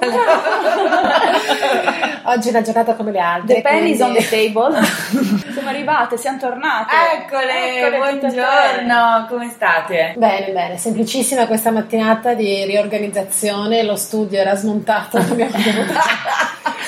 Oggi è una giornata come le altre. The pen is on the table. siamo arrivate, siamo tornate. Eccole, Eccole buongiorno, come state? Bene, bene, semplicissima questa mattinata di riorganizzazione, lo studio era smontato, abbiamo dovuto-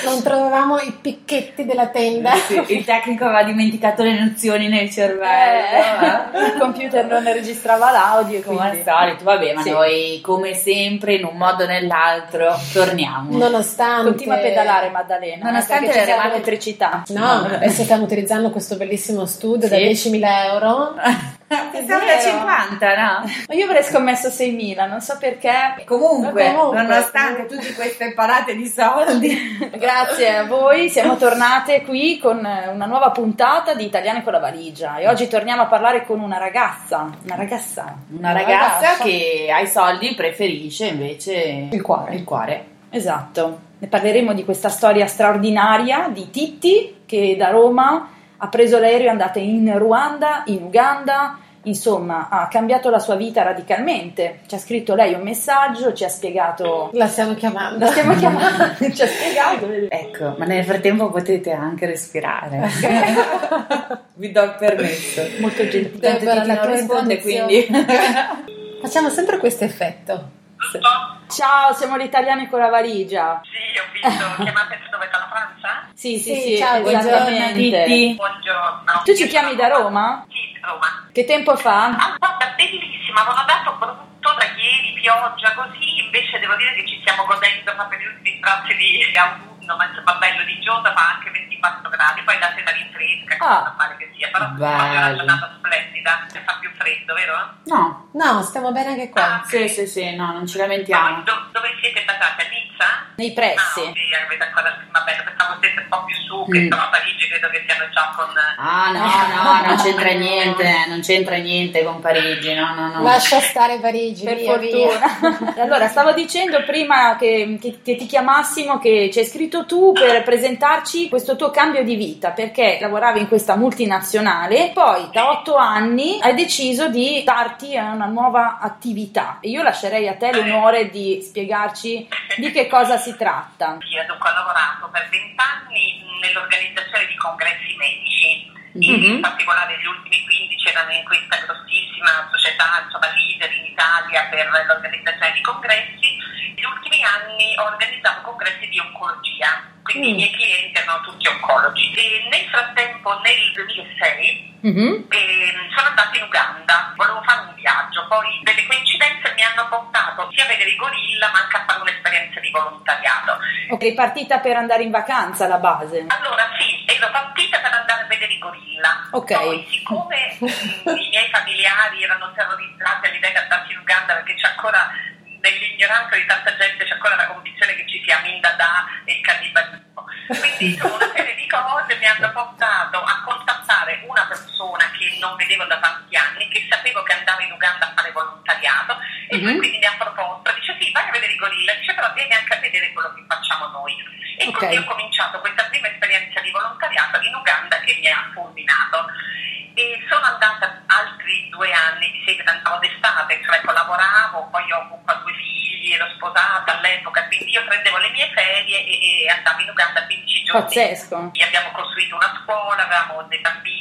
non trovavamo i picchetti della tenda. Sì, il tecnico aveva dimenticato le nozioni nel cervello. Eh, il computer non registrava l'audio, Come al quindi... solito, vabbè, ma Sì. noi come sempre in un modo o nell'altro torniamo. Nonostante... Continua a pedalare Maddalena, Nonostante eh, perché le remate- l'elettricità. No, adesso stiamo utilizzando questo bellissimo studio da Sì. 10.000 euro. Siamo da vero. 50, no? Ma io avrei scommesso 6.000, non so perché. Comunque, Comunque. nonostante tutte queste parate di soldi, Grazie a voi, siamo tornate qui con una nuova puntata di Italiane con la valigia e oggi torniamo a parlare con una ragazza, una ragazza. una Una ragazza, ragazza. che ai soldi preferisce invece Il cuore. Il cuore. Esatto, ne parleremo di questa storia straordinaria di Titti che da Roma ha preso l'aereo e è andata in Ruanda, in Uganda, insomma ha cambiato la sua vita radicalmente. Ci ha scritto lei un messaggio, ci ha spiegato... La stiamo chiamando. La stiamo chiamando, ci ha spiegato. Ecco, ma nel frattempo potete anche respirare. Vi do il permesso. Molto gentile. Tanto Debora, Titi la non risponde, quindi Facciamo sempre questo effetto. Ciao, siamo le italiane con la valigia. Sì, ho visto, chiamate dove dalla Francia? Sì, sì, Sì, sì, ciao, buongiorno. Buongiorno. Tu ci chiami da Roma? Sì, Roma. Che tempo fa? Ah, guarda, bellissima, avevano dato brutto da ieri, pioggia, così, invece devo dire che ci stiamo godendo proprio gli ultimi tratti di autunno, ma insomma bello di giorno, fa anche 24 gradi, poi la sera rinfresca, che Ah. è normale che sia, però Bello. proprio una giornata splendida, fa più freddo, vero? no, No, stiamo bene anche qua. Ah, sì, sì, sì, no, non ci Ma lamentiamo. do- dove siete basati? A Nizza? Nei Ah, pressi. sì, avete ancora, bene, pensavo siete un po' più su, che Mm. insomma a Parigi credo che siano già con... Ah no, no, non c'entra niente, non c'entra niente con Parigi, no, no, no. Lascia stare Parigi, Per via, via. fortuna. allora, stavo dicendo prima che, che- che ti chiamassimo che ci hai scritto tu per presentarci questo tuo cambio di vita, perché lavoravi in questa multinazionale, poi da otto anni hai deciso di darti a una nuova attività. E io lascerei a te l'onore di spiegarci di che cosa si tratta. Io dunque ho lavorato per vent'anni nell'organizzazione di. In particolare gli ultimi 15 erano in questa grossissima società, insomma leader in Italia per l'organizzazione di congressi. Gli ultimi anni ho organizzato congressi di oncologia, quindi Mm. i miei clienti erano tutti oncologi. E nel frattempo, nel 2006, Mhm. e sono andata in Uganda, volevo fare un viaggio, poi delle coincidenze mi hanno portato sia a vedere i gorilla ma anche a fare un'esperienza di volontariato. Ok, partita per andare in vacanza alla base. Allora sì, ero partita per andare a vedere i gorilla. Ok. Poi siccome mm, i miei familiari erano terrorizzati all'idea di andarci in Uganda perché c'è ancora nell'ignoranza di tanta gente c'è ancora la convinzione che ci sia Mindada e il cannibalismo. Quindi insomma, una serie di cose mi hanno portato a contattare una persona che non vedevo da tanti anni, che sapevo che andava in Uganda a fare volontariato e lui Mhm. quindi mi ha proposto, dice sì, vai a vedere i gorilla, dice però vieni anche a vedere quello che facciamo noi. E Ok. così ho cominciato questa prima esperienza di volontariato in Uganda che mi ha fulminato. E sono andata altri due anni di seguito, andavo d'estate, cioè ecco, lavoravo, poi ho, ho due figli ero sposata all'epoca, quindi io prendevo le mie ferie e, e andavo in Uganda 15 giorni. Pazzesco. Gli abbiamo costruito una scuola, avevamo dei bambini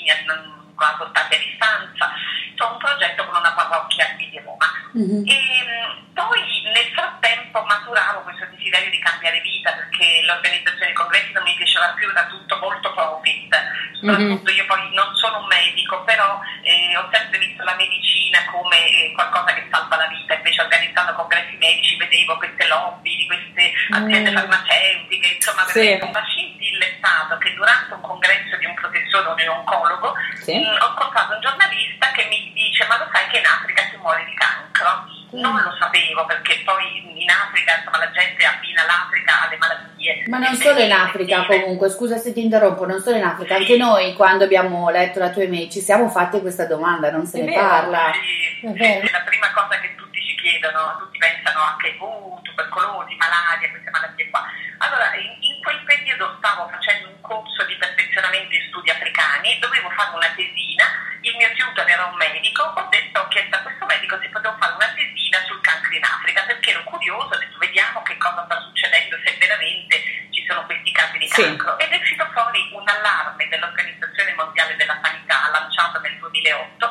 quando stati a distanza, insomma un progetto con una parrocchia di Roma. Mm-hmm. E mm, poi nel frattempo maturavo questo desiderio di cambiare vita perché l'organizzazione dei congressi non mi piaceva più, era tutto molto profit, soprattutto mm-hmm. io poi non sono un medico, però eh, ho sempre visto la medicina come eh, qualcosa che salva la vita, invece organizzando congressi medici vedevo queste lobby di queste aziende mm. farmaceutiche, insomma sì. un scintilla è stato che durante un congresso di un professore o di un oncologo sì. mh, mm, ho incontrato un giornalista che mi dice ma lo sai che in Africa si muore di cancro? Mm. Non lo sapevo perché poi in Africa insomma, la gente abbina l'Africa alle malattie. Ma non solo in Africa comunque, scusa se ti interrompo, non solo in Africa, anche noi quando abbiamo letto la tua email ci siamo fatti questa domanda, non se è ne vero, parla. Sì, è la prima cosa che tutti ci chiedono, tutti pensano a HIV, tubercolosi, malaria, queste malattie qua. Allora, in, in quel periodo stavo facendo un corso di perfezionamento in studi africani, dovevo fare una tesina, il mio tutor era un medico, ho detto, ho chiesto a questo medico se potevo fare una tesina sul cancro in Africa, perché ero curioso, ho detto vediamo che cosa sta succedendo, se veramente ci sono questi casi di cancro. Sì. Ed è uscito fuori un allarme dell'Organizzazione Mondiale della Sanità, lanciato nel 2008,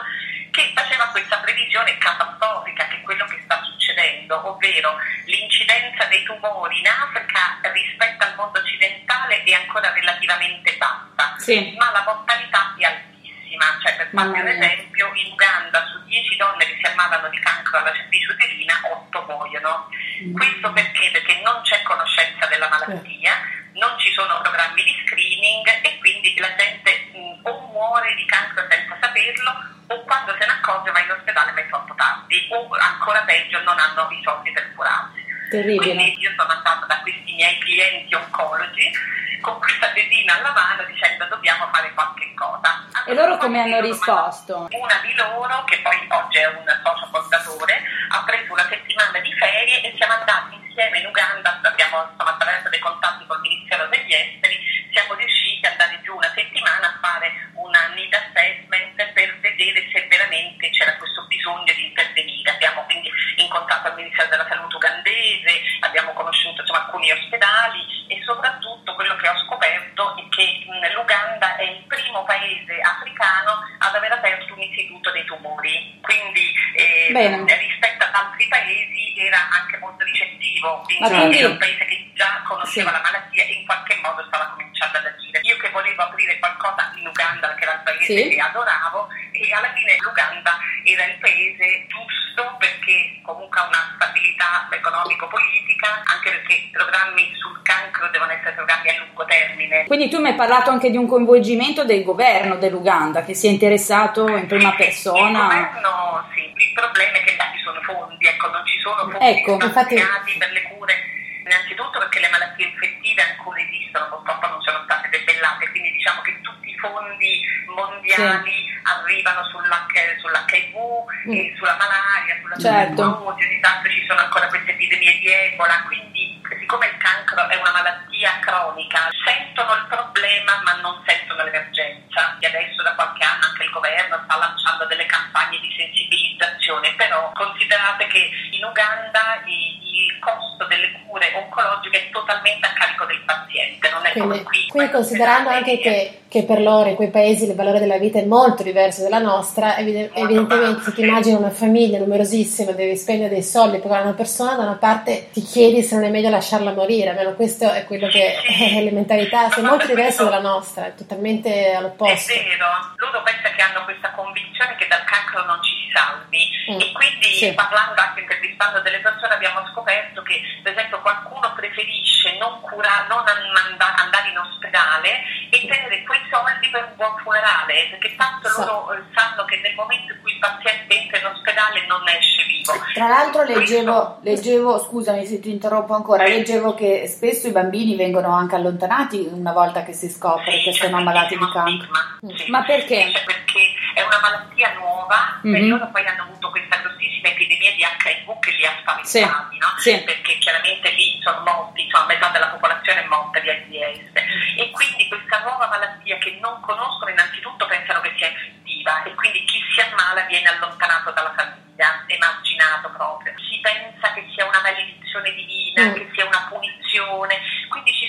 che faceva questa previsione catastrofica che è quello che sta succedendo, ovvero l'incidenza dei tumori in Africa rispetto al mondo occidentale è ancora relativamente bassa, sì. ma la mortalità è altissima. Cioè, per farvi un esempio, in Uganda su 10 donne che si ammalano di cancro alla cervice uterina, 8 muoiono. Mm. Questo perché? Perché non c'è conoscenza della malattia, non ci sono programmi di screening e quindi la gente mh, mm, o muore di cancro senza saperlo o quando se ne accorge va in ospedale ma è troppo tardi o ancora peggio non hanno i soldi per curarsi. Terribile. Quindi io sono andata da questi miei clienti oncologi con questa tesina alla mano dicendo dobbiamo fare qualche cosa. Allora, e loro come hanno risposto? Una di loro, che poi oggi è un socio fondatore, ha preso una settimana di ferie e siamo andati insieme in Uganda, abbiamo insomma, attraverso dei contatti col Ministero degli Esteri, siamo riusciti ad andare giù una settimana a fare una need assessment per vedere se veramente c'era questo bisogno di intervenire. Abbiamo quindi incontrato il Ministero della Salute eh, rispetto ad altri paesi era anche molto ricettivo, quindi, quindi... era un paese che già conosceva sì. la malattia e in qualche modo stava cominciando ad agire. Io che volevo aprire qualcosa in Uganda, che era il paese sì. che adoravo, e alla fine l'Uganda era il paese giusto perché comunque ha una stabilità economico-politica, anche perché i programmi sul cancro devono essere programmi a lungo termine. Quindi tu mi hai parlato anche di un coinvolgimento del governo dell'Uganda che si è interessato in prima persona. Il governo, sì, il problema è che non ci sono fondi, ecco, non ci sono fondi ecco, infatti... per le cure innanzitutto perché le malattie infettive ancora esistono, purtroppo non sono state debellate, quindi diciamo che tutti i fondi mondiali sì. arrivano sull'H, sull'HIV, mm. sulla malaria, sulla certo. tubercolosi, ogni tanto ci sono ancora queste epidemie di Ebola, quindi siccome il cancro è una malattia cronica, sentono il problema ma non sentono l'emergenza. Però considerate che in Uganda il costo delle cure oncologiche è totalmente a carico del paziente, non è quindi, come qui. Qui considerando anche che, che, per loro in quei paesi il valore della vita è molto diverso dalla nostra, evident- evidentemente se ti immagini una famiglia numerosissima, devi spendere dei soldi per una persona, da una parte ti chiedi se non è meglio lasciarla morire, almeno questo è quello che è le mentalità, è molto diverso dalla nostra, è totalmente all'opposto. È vero, loro pensano che hanno questa convinzione che dal cancro non ci si salvi mm. e quindi sì. parlando anche intervistando delle persone abbiamo scoperto che per esempio qualcuno preferisce non, cura, non andare funerale perché tanto sì. loro eh, sanno che nel momento in cui il paziente entra in ospedale non esce vivo. Tra l'altro leggevo, leggevo scusami se ti interrompo ancora, leggevo che spesso i bambini vengono anche allontanati una volta che si scopre sì, che sono ammalati di cancro. Sì, Ma perché? Perché è una malattia nuova mm-hmm. e loro poi hanno avuto questa grossissima epidemia di HIV che li ha spaventati, no? perché chiaramente lì sono morti, insomma, metà della popolazione è morta di AIDS e quindi questa nuova malattia che non conoscono innanzitutto pensano che sia infettiva e quindi chi si ammala viene allontanato dalla famiglia, emarginato proprio. Si pensa che sia una maledizione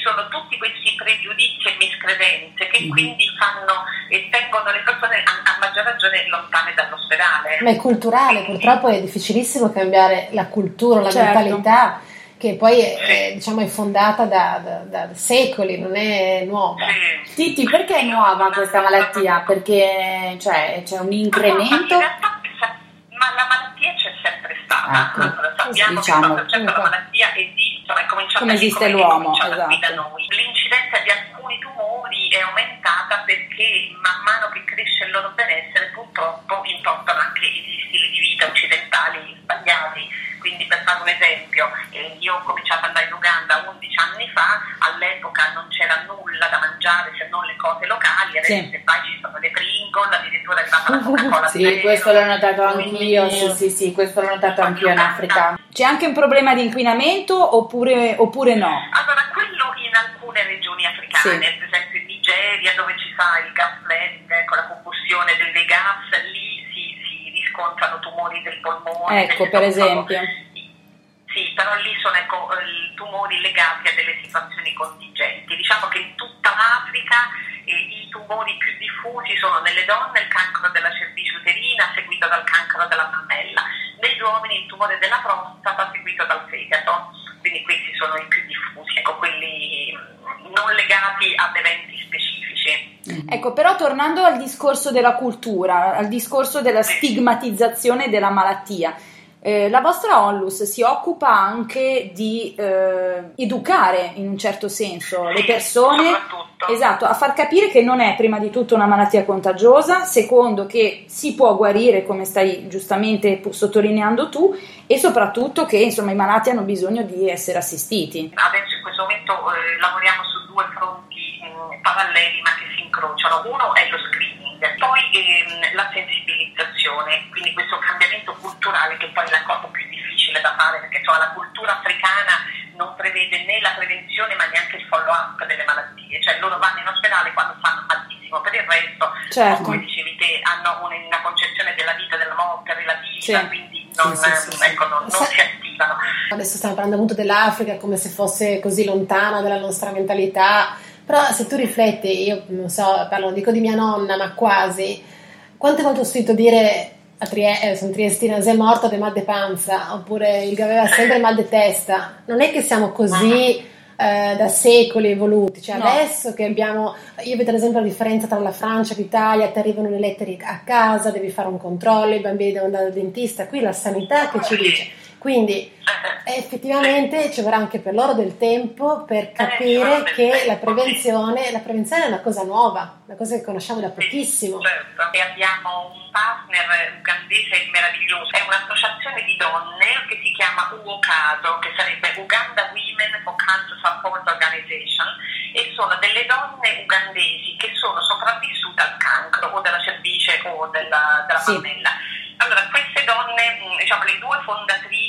sono tutti questi pregiudizi e miscredenze che quindi fanno e tengono le persone a, a maggior ragione lontane dall'ospedale. Ma è culturale, purtroppo è difficilissimo cambiare la cultura, la Certo. mentalità che poi è, è, diciamo, è fondata da, da- da secoli, non è nuova. Sì. Titti, perché è nuova questa malattia? Perché cioè, c'è un incremento? ma la malattia c'è sempre stata. Ecco, Allora, sappiamo diciamo. che certo la malattia esiste, è cominciata Come esiste come l'uomo, qui da esatto. noi. L'incidenza di alcuni tumori è aumentata perché man mano che cresce il loro benessere purtroppo importano anche gli stili di vita occidentali sbagliati. Quindi per fare un esempio, eh, io ho cominciato ad andare in Uganda 11 anni fa, all'epoca non c'era nulla da mangiare se non le cose locali, adesso Sì. se vai ci sono le Pringle, addirittura è arrivata la Coca-Cola Sì, zero. questo l'ho notato anch'io, sì, sì, sì, questo l'ho notato anch'io in Africa. C'è anche un problema di inquinamento oppure, oppure no? Allora, quello in alcune regioni africane, Sì. per esempio Nigeria dove ci fa il gas flaring con la combustione del dei gas, lì si, si riscontrano tumori del polmone. Ecco, per esempio. Sì, però lì sono ecco, eh, tumori legati a delle situazioni contingenti. Diciamo che in tutta l'Africa eh, i tumori più diffusi sono nelle donne il cancro della cervice uterina seguito dal cancro della mammella, negli uomini il tumore della prostata seguito dal fegato. Quindi questi sono i più diffusi, ecco, quelli non legati ad eventi. Ecco, però tornando al discorso della cultura, al discorso della stigmatizzazione della malattia, eh, la vostra Onlus si occupa anche di eh, educare in un certo senso le Sì, persone, soprattutto. esatto, a far capire che non è prima di tutto una malattia contagiosa, secondo che si può guarire come stai giustamente sottolineando tu e soprattutto che insomma i malati hanno bisogno di essere assistiti. Adesso in questo momento eh, lavoriamo su due fronti mh, paralleli ma incrociano. Uno è lo screening, poi ehm, la sensibilizzazione, quindi questo cambiamento culturale che poi è la cosa più difficile da fare perché insomma, la cultura africana non prevede né la prevenzione ma neanche il follow up delle malattie, cioè loro vanno in ospedale quando stanno malissimo, per il resto, Certo. come dicevi te, hanno un- una concezione della vita e della morte relativa, Sì. quindi non, Sì, sì, ecco, non- non si attivano. Adesso stiamo parlando appunto dell'Africa come se fosse così lontana dalla nostra mentalità, però se tu rifletti, io non so, parlo, dico di mia nonna, ma quasi, quante volte ho sentito dire a Trieste, eh, sono triestina, sei morto di mal di panza, oppure il che aveva sempre mal di testa, non è che siamo così eh, da secoli evoluti, cioè No. adesso che abbiamo, io vedo ad esempio la differenza tra la Francia e l'Italia, ti arrivano le lettere a casa, devi fare un controllo, i bambini devono andare dal dentista, qui la sanità che ci dice, quindi Eh, eh, effettivamente ci vorrà anche per loro del tempo per capire del che la prevenzione, la prevenzione è una cosa nuova, una cosa che conosciamo da pochissimo. Certo. E abbiamo un partner ugandese meraviglioso, è un'associazione di donne che si chiama UOCASO, che sarebbe Uganda Women for Cancer Support Organization, e sono delle donne ugandesi che sono sopravvissute al cancro o della cervice o della, della Sì. mammella. Allora, queste donne, mh, diciamo le due fondatrici,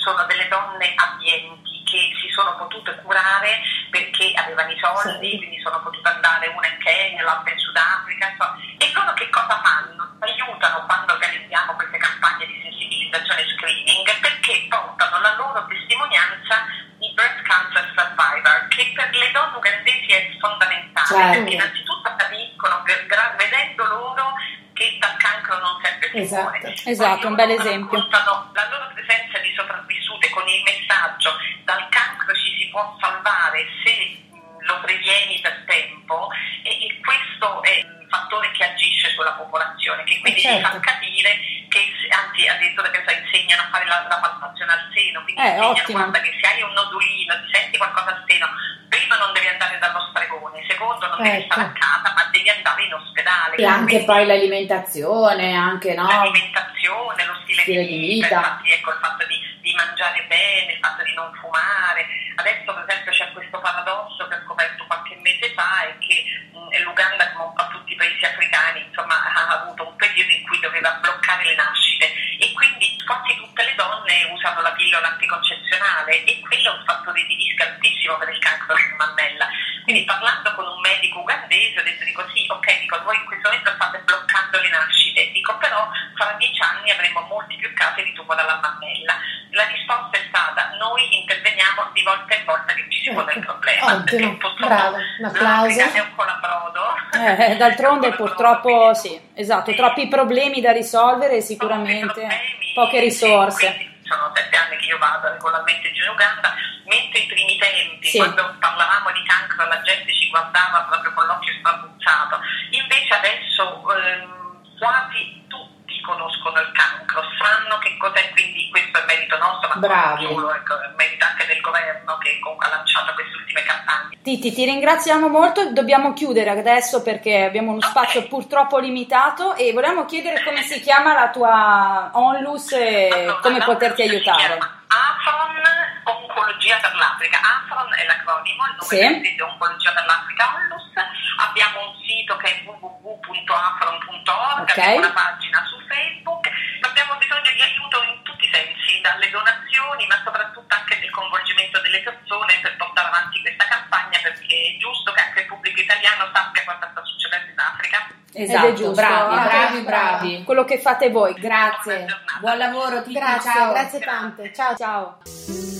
sono delle donne abbienti che si sono potute curare perché avevano i soldi, Sì. quindi sono potute andare una in Kenya, l'altra in Sudafrica, insomma. E loro che cosa fanno? Aiutano quando organizziamo queste campagne di sensibilizzazione e screening perché portano la loro testimonianza di breast cancer survivor, che per le donne ugandesi è fondamentale, Certo. perché innanzitutto capiscono, vedendo loro che dal cancro non serve più Esatto. cuore. Esatto, Poi un bel esempio. raccontano a fare la, la palpazione al seno, quindi Eh, ottimo. guarda che se hai un nodulino, ti senti qualcosa al seno, prima non devi andare dallo stregone, secondo non devi Ecco. stare a casa, ma devi andare in ospedale. E anche Quindi- poi l'alimentazione, anche no? l'alimentazione, lo stile, Stile di vita, vita. infatti ecco il fatto di, di mangiare bene, il fatto di non fumare. Adesso per esempio c'è questo paradosso che ho scoperto qualche mese fa è che mh, l'Uganda, come un po' tutti i paesi africani, insomma, ha avuto un periodo in cui doveva bloccare le nascite pillola anticoncezionale e quello è un fattore di rischio altissimo per il cancro della mammella. Quindi parlando con un medico ugandese ho detto dico sì, ok, dico voi in questo momento state bloccando le nascite, dico però fra dieci anni avremo molti più casi di tumore alla mammella. La risposta è stata noi interveniamo di volta in volta che ci si pone il Ecco. problema. Ottimo, bravo, un applauso. È un colabrodo. Eh, d'altronde purtroppo sì, esatto, troppi problemi da risolvere sicuramente, poche risorse. Sono sette anni che io vado regolarmente giù in Uganda, mentre i primi tempi, Sì. quando parlavamo di cancro, la gente ci guardava proprio con l'occhio strabuzzato. Invece adesso ehm, quasi tutti conoscono il cancro, sanno che cos'è, quindi questo è merito nostro, ma Bravi. non solo, ecco, è merito anche del governo che comunque ha lanciato. Titi, ti ringraziamo molto, dobbiamo chiudere adesso perché abbiamo uno spazio purtroppo limitato e volevamo chiedere come si chiama la tua onlus e Allora, come poterti aiutare. Afron Oncologia per l'Africa. Afron è l'acronimo, il nome Sì. del sito è Oncologia per l'Africa Onlus. Abbiamo un sito che è www.afron.org, Ok. abbiamo una pagina Esatto, Ed è giusto. bravi, Ah, bravi, bravi. Quello che fate voi. Grazie. Buon lavoro, Titi. Grazie, ciao. grazie tante. Ciao. Ciao.